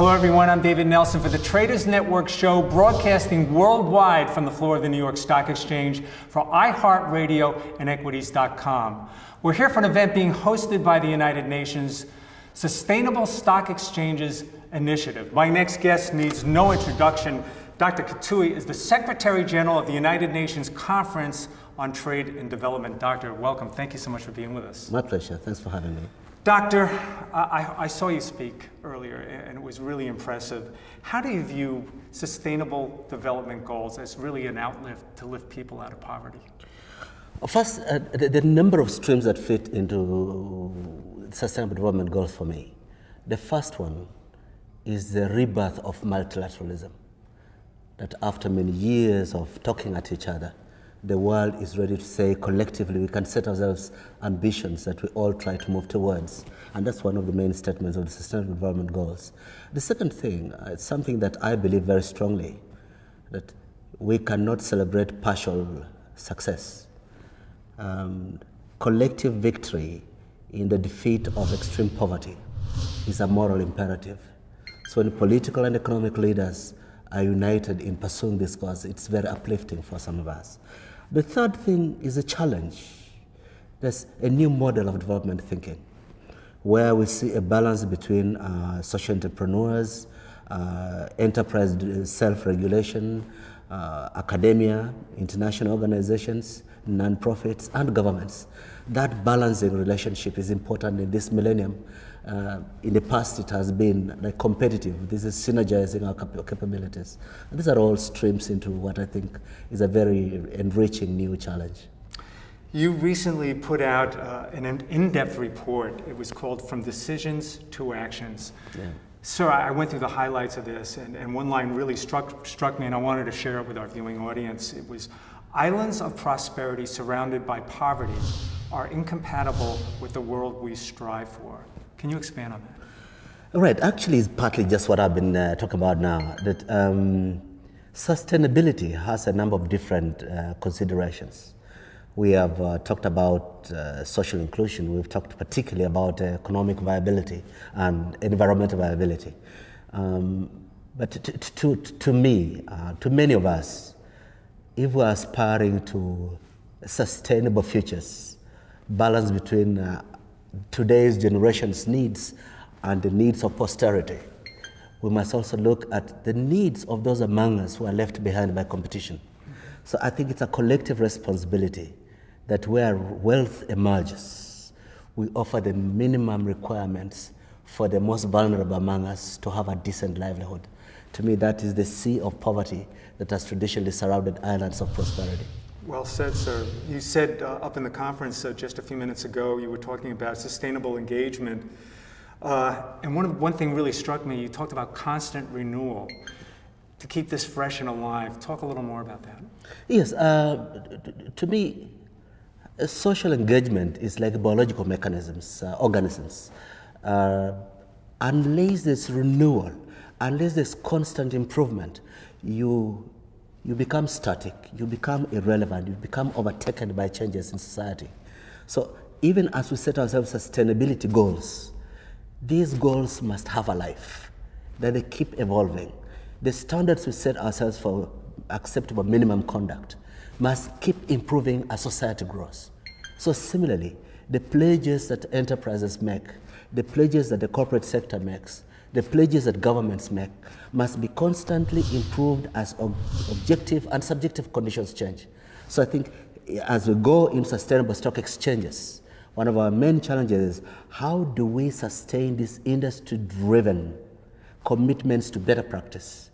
Hello, everyone. I'm David Nelson for the Traders Network show, broadcasting worldwide from the floor of the New York Stock Exchange for iHeartRadio and Equities.com. We're here for an event being hosted by the United Nations Sustainable Stock Exchanges Initiative. My next guest needs no introduction. Dr. Kituyi is the Secretary General of the United Nations Conference on Trade and Development. Doctor, welcome. Thank you so much for being with us. My pleasure. Thanks for having me. Doctor, I, I, saw you speak earlier and it was really impressive. How do you view sustainable development goals as really an outlet to lift people out of poverty? First, uh, the, the, number of streams that fit into sustainable development goals for me. The first one is the rebirth of multilateralism. That after many years of talking at each other, the world is ready to say collectively we can set ourselves ambitions that we all try to move towards. And that's one of the main statements of the Sustainable Development Goals. The second thing, uh, it's something that I believe very strongly, that we cannot celebrate partial success. Um, collective victory in the defeat of extreme poverty is a moral imperative. So when political and economic leaders are united in pursuing this cause, it's very uplifting for some of us. The third thing is a challenge. There's a new model of development thinking where we see a balance between uh, social entrepreneurs, uh, enterprise self-regulation, uh, academia, international organizations, non-profits, and governments. That balancing relationship is important in this millennium. Uh, in the past, it has been like competitive. This is synergizing our cap capabilities. And these are all streams into what I think is a very enriching new challenge. You recently put out uh, an in-depth report. It was called From Decisions to Actions. Yeah. Sir, I went through the highlights of this, and, and one line really struck, struck me, and I wanted to share it with our viewing audience. It was, islands of prosperity surrounded by poverty are incompatible with the world we strive for. Can you expand on that? Right. Actually, it's partly just what I've been uh, talking about now. That um, sustainability has a number of different uh, considerations. We have uh, talked about uh, social inclusion. We've talked particularly about economic viability and environmental viability. Um, but to, to, to me, uh, to many of us, if we're aspiring to sustainable futures, balance between uh, today's generation's needs and the needs of posterity. We must also look at the needs of those among us who are left behind by competition. So I think it's a collective responsibility that where wealth emerges, we offer the minimum requirements for the most vulnerable among us to have a decent livelihood. To me, that is the sea of poverty that has traditionally surrounded islands of prosperity. Well said, sir. You said uh, up in the conference uh, just a few minutes ago, you were talking about sustainable engagement. Uh, and one, one thing really struck me, you talked about constant renewal to keep this fresh and alive. Talk a little more about that. Yes, uh, to me, social engagement is like biological mechanisms, uh, organisms. Uh, unless there's renewal, unless there's constant improvement, you you become static, you become irrelevant, you become overtaken by changes in society. So even as we set ourselves sustainability goals, these goals must have a life, that they keep evolving. The standards we set ourselves for acceptable minimum conduct must keep improving as society grows. So similarly, the pledges that enterprises make, the pledges that the corporate sector makes, the pledges that governments make must be constantly improved as ob objective and subjective conditions change. So I think eh, as we go in sustainable stock exchanges, one of our main challenges is how do we sustain these industry-driven commitments to better practice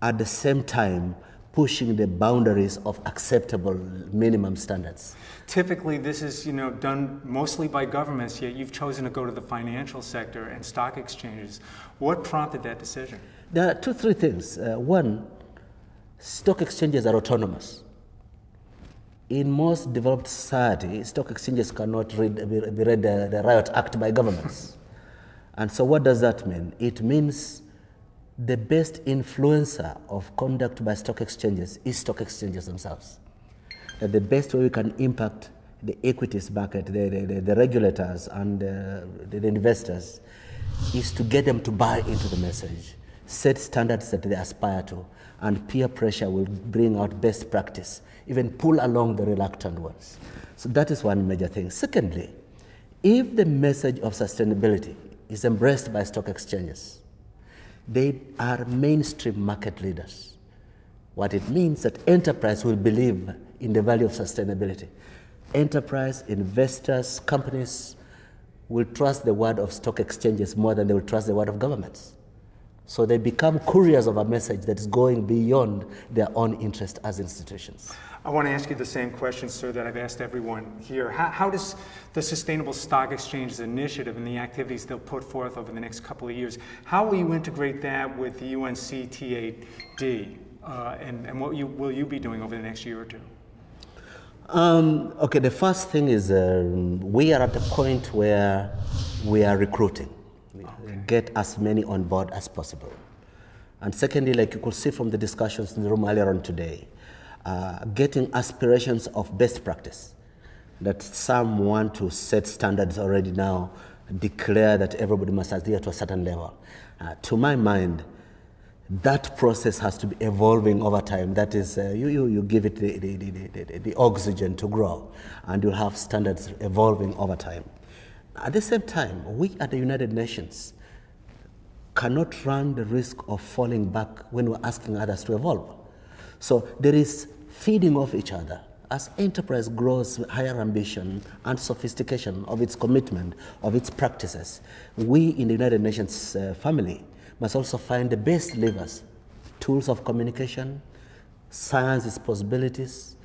at the same time pushing the boundaries of acceptable minimum standards. Typically, this is you know done mostly by governments. Yet you've chosen to go to the financial sector and stock exchanges. What prompted that decision? There are two, three things. Uh, one, stock exchanges are autonomous. In most developed society, stock exchanges cannot read, be read the, the Riot Act by governments. and so, what does that mean? It means the best influencer of conduct by stock exchanges is stock exchanges themselves. That the best way we can impact the equities market, the, the, the regulators, and uh, the investors is to get them to buy into the message, set standards that they aspire to, and peer pressure will bring out best practice, even pull along the reluctant ones. So that is one major thing. Secondly, if the message of sustainability is embraced by stock exchanges, they are mainstream market leaders. What it means that enterprise will believe in the value of sustainability. Enterprise, investors, companies will trust the word of stock exchanges more than they will trust the word of governments. So they become couriers of a message that is going beyond their own interest as institutions. I want to ask you the same question, sir, that I've asked everyone here. How, how, does the Sustainable Stock Exchanges initiative and the activities they'll put forth over the next couple of years, how will you integrate that with the UNCTAD? Uh, and, and what you, will you be doing over the next year or two? Um, okay, the first thing is um, we are at the point where we are recruiting. Okay. Get as many on board as possible. And secondly, like you could see from the discussions in the room earlier on today, uh, getting aspirations of best practice. That some want to set standards already now, declare that everybody must adhere to a certain level. Uh, to my mind, that process has to be evolving over time. That is, uh, you, you, you give it the, the, the, the, oxygen to grow, and you'll have standards evolving over time. At the same time, we at the United Nations cannot run the risk of falling back when we're asking others to evolve. So there is feeding off each other. As enterprise grows higher ambition and sophistication of its commitment, of its practices, we in the United Nations uh, family must also find the best levers, tools of communication, science's possibilities,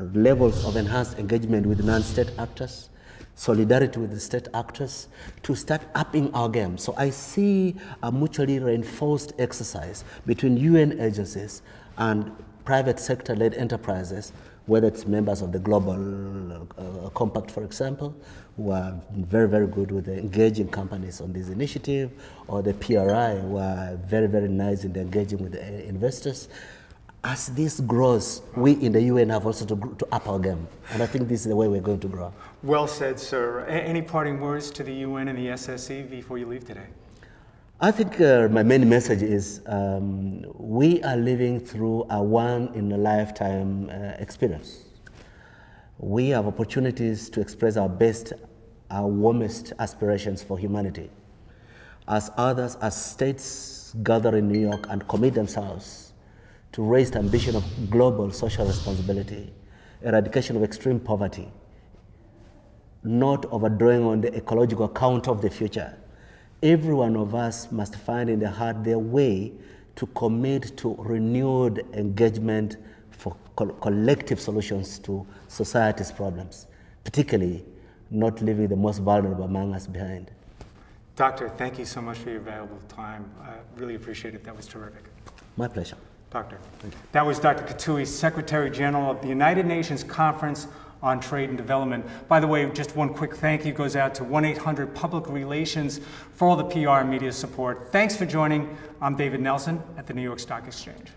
levels of enhanced engagement with non-state actors, solidarity with the state actors to start upping our game. So I see a mutually reinforced exercise between UN agencies and private sector led enterprises, whether it's members of the Global uh, Compact, for example, who are very, very good with engaging companies on this initiative, or the PRI, who are very, very nice in engaging with the investors. As this grows, we in the UN have also to, to up our game. And I think this is the way we're going to grow. Well said, sir. any parting words to the UN and the SSE before you leave today? I think uh, my main message is um, we are living through a one in a lifetime uh, experience. We have opportunities to express our best, our warmest aspirations for humanity. As others, as states gather in New York and commit themselves to raise the ambition of global social responsibility, eradication of extreme poverty, not overdrawing on the ecological account of the future every one of us must find in their heart their way to commit to renewed engagement for co collective solutions to society's problems, particularly not leaving the most vulnerable among us behind. Doctor, thank you so much for your valuable time. I really appreciate it. That was terrific. My pleasure. Doctor. That was Dr. Kituyi, Secretary General of the United Nations Conference on trade and development. By the way, just one quick thank you goes out to 1 800 Public Relations for all the PR and media support. Thanks for joining. I'm David Nelson at the New York Stock Exchange.